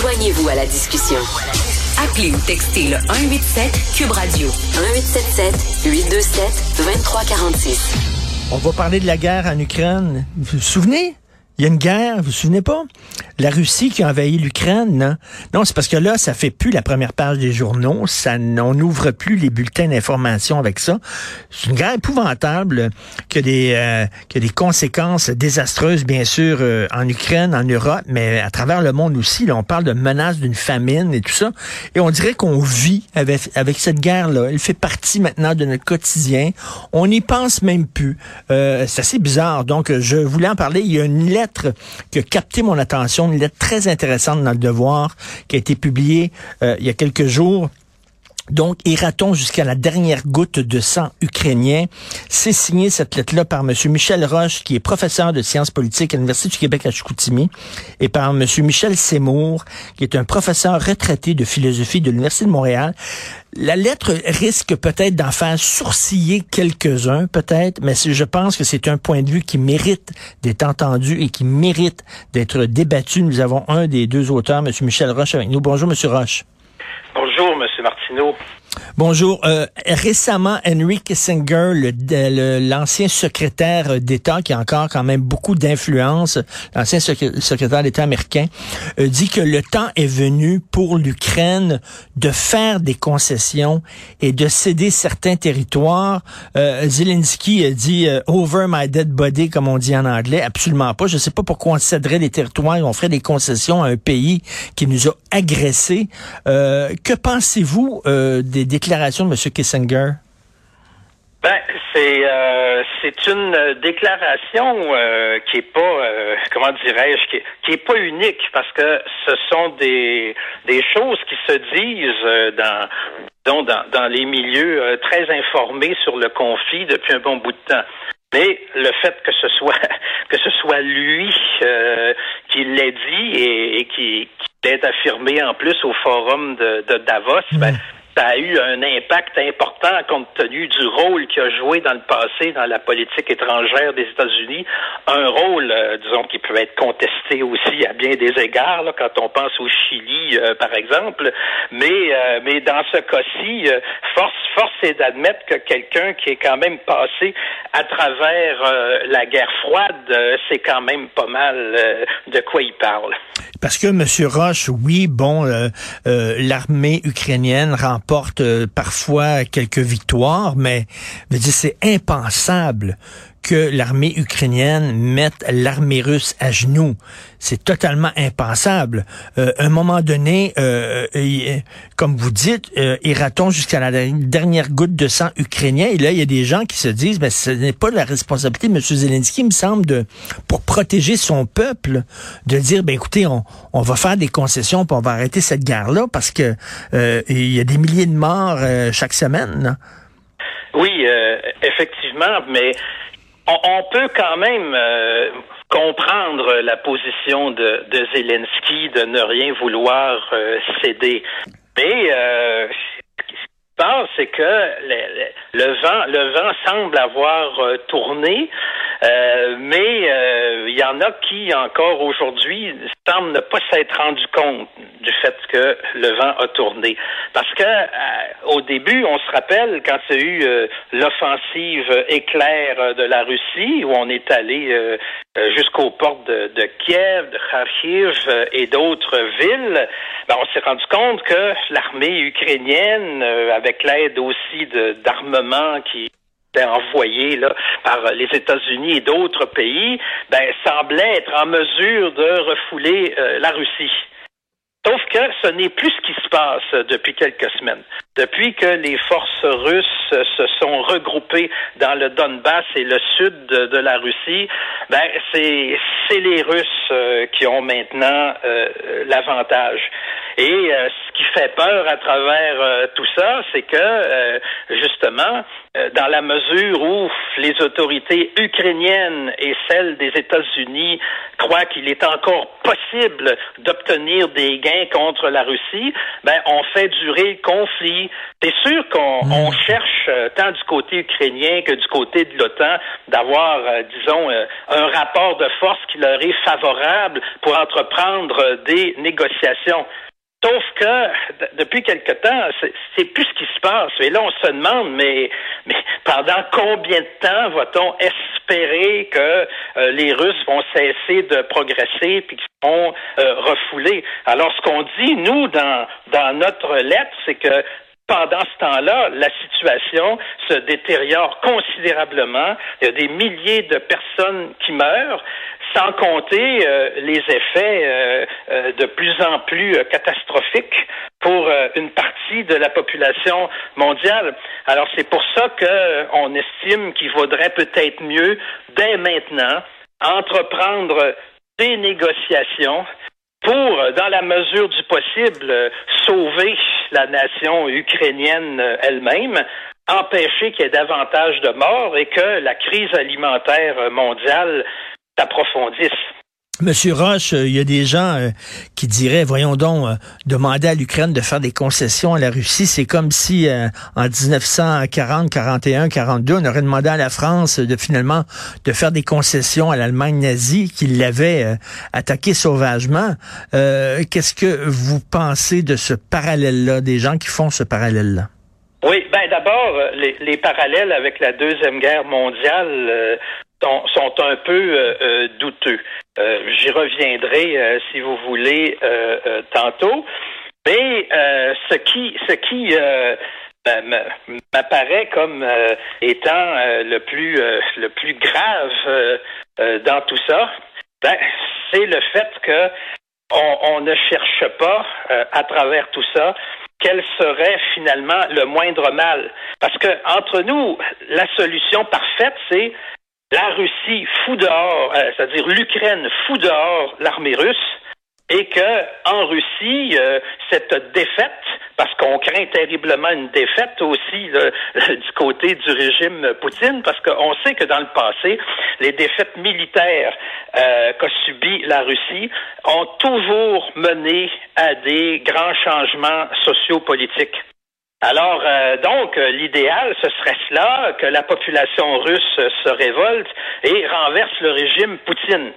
Joignez-vous à la discussion. Appelez ou textez le 187 Cube Radio 1877 827 2346. On va parler de la guerre en Ukraine. Vous vous souvenez? Il y a une guerre, vous vous souvenez pas? La Russie qui a envahi l'Ukraine, non? Non, c'est parce que là, ça fait plus la première page des journaux. Ça, on n'ouvre plus les bulletins d'information avec ça. C'est une guerre épouvantable qui a des, euh, qui a des conséquences désastreuses, bien sûr, euh, en Ukraine, en Europe, mais à travers le monde aussi. On parle de menaces d'une famine et tout ça. Et on dirait qu'on vit avec, cette guerre-là. Elle fait partie maintenant de notre quotidien. On n'y pense même plus. Euh, c'est assez bizarre. Donc, je voulais en parler. Il y a une lettre qui a capté mon attention, une lettre très intéressante dans le Devoir, qui a été publiée euh, il y a quelques jours. Donc, ira-t-on jusqu'à la dernière goutte de sang ukrainien? C'est signé cette lettre-là par M. Michel Roche, qui est professeur de sciences politiques à l'Université du Québec à Chicoutimi, et par M. Michel Seymour, qui est un professeur retraité de philosophie de l'Université de Montréal. La lettre risque peut-être d'en faire sourciller quelques-uns, peut-être, mais je pense que c'est un point de vue qui mérite d'être entendu et qui mérite d'être débattu. Nous avons un des deux auteurs, M. Michel Roche, avec nous. Bonjour, M. Roche. Martineau. Bonjour. Euh, récemment, Henry Kissinger, l'ancien secrétaire d'État, qui a encore quand même beaucoup d'influence, l'ancien secrétaire d'État américain, euh, dit que le temps est venu pour l'Ukraine de faire des concessions et de céder certains territoires. Euh, Zelensky a dit over my dead body, comme on dit en anglais. Absolument pas. Je ne sais pas pourquoi on céderait des territoires et on ferait des concessions à un pays qui nous a agressés. que pensez-vous des des déclarations de M. Kissinger? Ben, c'est euh, c'est une déclaration euh, qui est pas euh, comment dirais-je qui, qui est pas unique parce que ce sont des des choses qui se disent dans dans, dans les milieux très informés sur le conflit depuis un bon bout de temps. Mais le fait que ce soit que ce soit lui qui l'ait dit et, qui, qui l'ait affirmé en plus au forum de, de Davos, ben, a eu un impact important compte tenu du rôle qu'il a joué dans le passé dans la politique étrangère des États-Unis. Un rôle, euh, disons, qui peut être contesté aussi à bien des égards, quand on pense au Chili, euh, par exemple. Mais, euh, mais dans ce cas-ci, force, force est d'admettre que quelqu'un qui est quand même passé à travers la guerre froide, c'est quand même pas mal de quoi il parle. Parce que M. Roche, oui, bon, l'armée ukrainienne remporte porte euh, parfois quelques victoires, mais c'est impensable que l'armée ukrainienne mette l'armée russe à genoux. C'est totalement impensable. Euh, à un moment donné, euh, comme vous dites, euh, ira-t-on jusqu'à la dernière goutte de sang ukrainien? Et là, il y a des gens qui se disent, ben, ce n'est pas la responsabilité de M. Zelensky, il me semble, de, pour protéger son peuple, de dire, ben, écoutez, on, on va faire des concessions, puis on va arrêter cette guerre-là, parce que euh, il y a des milliers de morts euh, chaque semaine. Oui, effectivement, mais on, peut quand même euh, comprendre la position de, Zelensky de ne rien vouloir euh, céder. Mais euh, ce qui se passe, c'est que le, vent, le vent semble avoir tourné. Mais il y en a qui, encore aujourd'hui, semblent ne pas s'être rendu compte du fait que le vent a tourné. Parce que euh, au début, on se rappelle quand il y a eu euh, l'offensive éclair de la Russie, où on est allé euh, jusqu'aux portes de, Kiev, de Kharkiv et d'autres villes, ben, on s'est rendu compte que l'armée ukrainienne, avec l'aide aussi d'armements qui envoyé là, par les États-Unis et d'autres pays, ben, semblait être en mesure de refouler la Russie. Sauf que ce n'est plus ce qui se passe depuis quelques semaines. Depuis que les forces russes se sont regroupées dans le Donbass et le sud de, la Russie, ben c'est les Russes euh, qui ont maintenant euh, l'avantage. Et ce qui fait peur à travers tout ça, c'est que justement, dans la mesure où les autorités ukrainiennes et celles des États-Unis croient qu'il est encore possible d'obtenir des gains contre la Russie, ben on fait durer le conflit. C'est sûr qu'on hmm. cherche tant du côté ukrainien que du côté de l'OTAN d'avoir, disons, un rapport de force qui leur est favorable pour entreprendre des négociations. Sauf que depuis quelque temps, c'est plus ce qui se passe. Et là, on se demande, mais, mais pendant combien de temps va-t-on espérer que euh, les Russes vont cesser de progresser puis qu'ils vont euh, refouler? Alors, ce qu'on dit, nous, dans, dans notre lettre, c'est que pendant ce temps-là, la situation se détériore considérablement. Il y a des milliers de personnes qui meurent, sans compter euh, les effets euh, euh, de plus en plus catastrophiques pour une partie de la population mondiale. Alors c'est pour ça qu'on estime qu'il vaudrait peut-être mieux, dès maintenant, entreprendre des négociations pour, dans la mesure du possible, sauver la nation ukrainienne elle-même, empêcher qu'il y ait davantage de morts et que la crise alimentaire mondiale s'approfondisse. Monsieur Roche, euh, il y a des gens euh, qui diraient, voyons donc, euh, demander à l'Ukraine de faire des concessions à la Russie, c'est comme si en 1940, 41, 42, on aurait demandé à la France de finalement de faire des concessions à l'Allemagne nazie qui l'avait attaqué sauvagement. Qu'est-ce que vous pensez de ce parallèle-là, des gens qui font ce parallèle-là? Oui, ben d'abord, les, parallèles avec la Deuxième Guerre mondiale sont, un peu euh, euh, douteux. Euh, j'y reviendrai, si vous voulez, tantôt. Mais ce qui, ce qui m'apparaît comme étant le plus le plus grave dans tout ça, ben, c'est le fait que on, ne cherche pas à travers tout ça quel serait finalement le moindre mal. Parce que entre nous, la solution parfaite, c'est la Russie fout dehors, euh, c'est-à-dire l'Ukraine fout dehors l'armée russe, et que en Russie, euh, cette défaite, parce qu'on craint terriblement une défaite aussi du côté du régime Poutine, parce qu'on sait que dans le passé, les défaites militaires euh, qu'a subi la Russie ont toujours mené à des grands changements sociopolitiques. Alors, euh, donc, euh, l'idéal, ce serait cela, que la population russe se révolte et renverse le régime Poutine.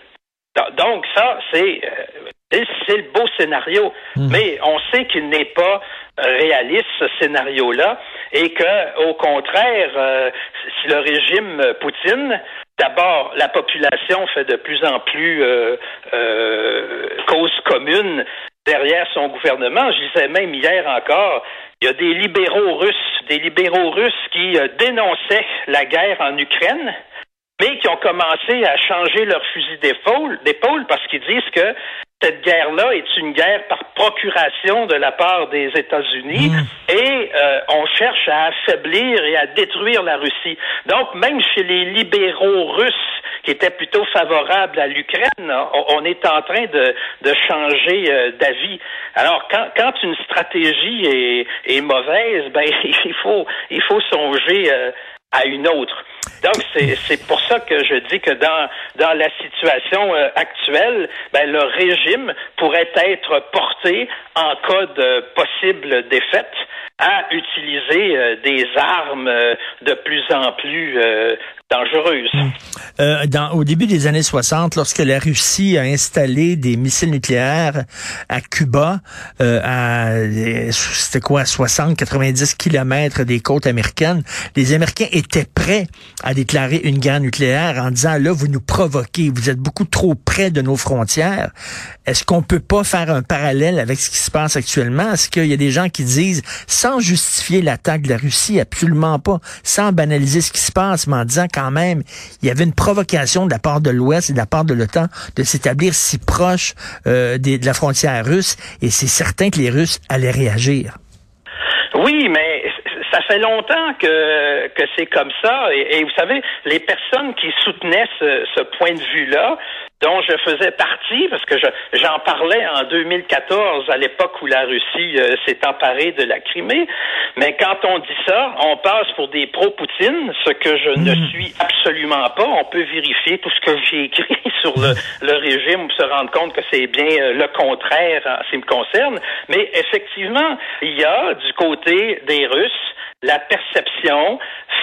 Donc, ça, c'est euh, c'est le beau scénario. Hmm. Mais on sait qu'il n'est pas réaliste, ce scénario-là, et que, au contraire, si le régime Poutine, d'abord, la population fait de plus en plus cause commune derrière son gouvernement. Je disais même hier encore, il y a des libéraux russes, des libéraux russes qui euh, dénonçaient la guerre en Ukraine, mais qui ont commencé à changer leur fusil d'épaule parce qu'ils disent que cette guerre-là est une guerre par procuration de la part des États-Unis mmh. et euh, on cherche à affaiblir et à détruire la Russie. Donc, même chez les libéraux russes qui étaient plutôt favorables à l'Ukraine, on, est en train de, de changer euh, d'avis. Alors, quand, quand une stratégie est, est mauvaise, ben il faut il faut songer euh, à une autre. Donc, c'est pour ça que je dis que dans, dans la situation euh, actuelle, ben, le régime pourrait être porté, en cas de possible défaite, à utiliser euh, des armes euh, de plus en plus dangereuses. Hum. Euh, dans, au début des années 60, lorsque la Russie a installé des missiles nucléaires à Cuba, euh, à c'était quoi, 60, 90 kilomètres des côtes américaines, les Américains étaient prêts à déclarer une guerre nucléaire en disant là, vous nous provoquez, vous êtes beaucoup trop près de nos frontières. Est-ce qu'on peut pas faire un parallèle avec ce qui se passe actuellement? Est-ce qu'il y a des gens qui disent, sans justifier l'attaque de la Russie, absolument pas, sans banaliser ce qui se passe, mais en disant quand même, il y avait une provocation de la part de l'Ouest et de la part de l'OTAN de s'établir si proche euh, de la frontière russe, et c'est certain que les Russes allaient réagir. Oui, mais ça fait longtemps que, que c'est comme ça. Et, vous savez, les personnes qui soutenaient ce, ce point de vue-là dont je faisais partie, parce que j'en parlais en 2014, à l'époque où la Russie euh, s'est emparée de la Crimée. Mais quand on dit ça, on passe pour des pro-Poutine, ce que je ne hmm. suis absolument pas. On peut vérifier tout ce que j'ai écrit sur le, le régime pour se rendre compte que c'est bien euh, le contraire en ce qui me concerne. Mais effectivement, il y a du côté des Russes la perception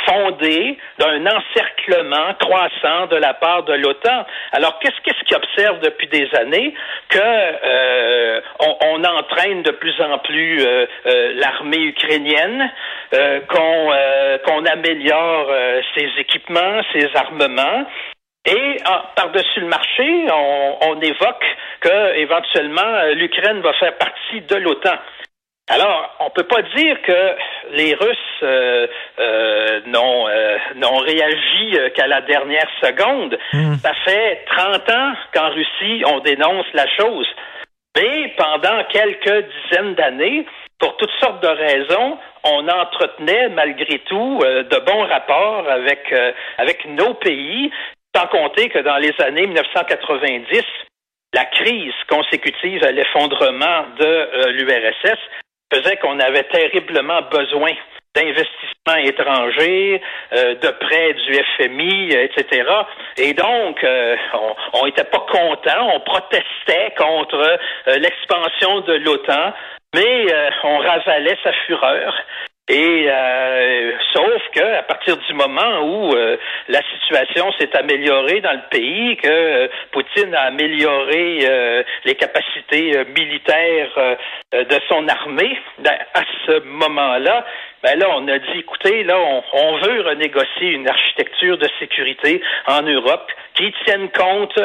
fondée d'un encerclement croissant de la part de l'OTAN. Alors, qu'est-ce qu'est-ce qu'ils observent depuis des années? Que euh, on, entraîne de plus en plus euh, euh, l'armée ukrainienne, qu'on qu'on améliore ses équipements, ses armements. Et ah, par-dessus le marché, on, on évoque que éventuellement l'Ukraine va faire partie de l'OTAN. Alors, on peut pas dire que les Russes euh, euh, n'ont euh, n'ont réagi qu'à la dernière seconde. Hmm. Ça fait 30 ans qu'en Russie, on dénonce la chose. Mais pendant quelques dizaines d'années, pour toutes sortes de raisons, on entretenait malgré tout de bons rapports avec avec nos pays, sans compter que dans les années 1990, la crise consécutive à l'effondrement de l'URSS faisait qu'on avait terriblement besoin d'investissements étrangers, euh, de prêts du FMI, etc. Et donc, euh, on n'était pas content, on protestait contre euh, l'expansion de l'OTAN, mais on ravalait sa fureur. Et euh, sauf que à partir du moment où euh, la situation s'est améliorée dans le pays, que euh, Poutine a amélioré les capacités militaires de son armée, ben, à ce moment-là, ben là, on a dit, écoutez, là, on, on, veut renégocier une architecture de sécurité en Europe qui tienne compte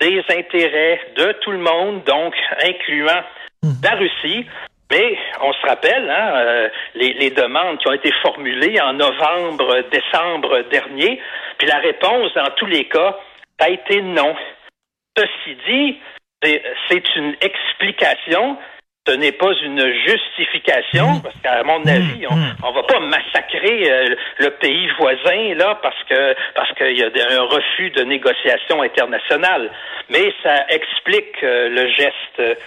des intérêts de tout le monde, donc incluant la Russie, mais on se rappelle hein, euh, les, les, demandes qui ont été formulées en novembre, décembre dernier, puis la réponse dans tous les cas a été non. Ceci dit, c'est une explication, ce n'est pas une justification, mmh. parce qu'à mon mmh. avis, on, mmh. on va pas massacrer euh, le pays voisin là parce que parce qu'il y a un refus de négociation internationale, mais ça explique euh, le geste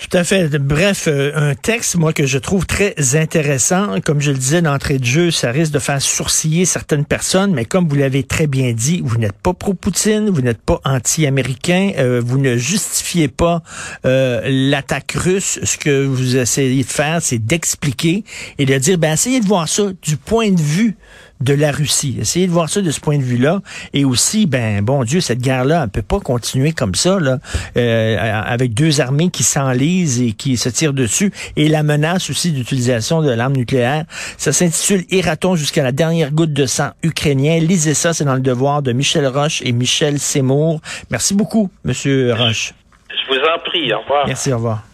Tout à fait. Bref, euh, un texte, moi, que je trouve très intéressant. Comme je le disais d'entrée de jeu, ça risque de faire sourciller certaines personnes, mais comme vous l'avez très bien dit, vous n'êtes pas pro-Poutine, vous n'êtes pas anti-américain, euh, vous ne justifiez pas euh, l'attaque russe. Ce que vous essayez de faire, c'est d'expliquer et de dire, ben, essayez de voir ça du point de vue de la Russie. Essayez de voir ça de ce point de vue-là. Et aussi, ben, bon Dieu, cette guerre-là, elle peut pas continuer comme ça, là, euh, avec deux armées qui s'enlisent et qui se tirent dessus. Et la menace aussi d'utilisation de l'arme nucléaire. Ça s'intitule Iraton jusqu'à la dernière goutte de sang ukrainien. Lisez ça, c'est dans le devoir de Michel Roche et Michel Seymour. Merci beaucoup, Monsieur Roche. Je vous en prie. Au revoir. Merci, au revoir.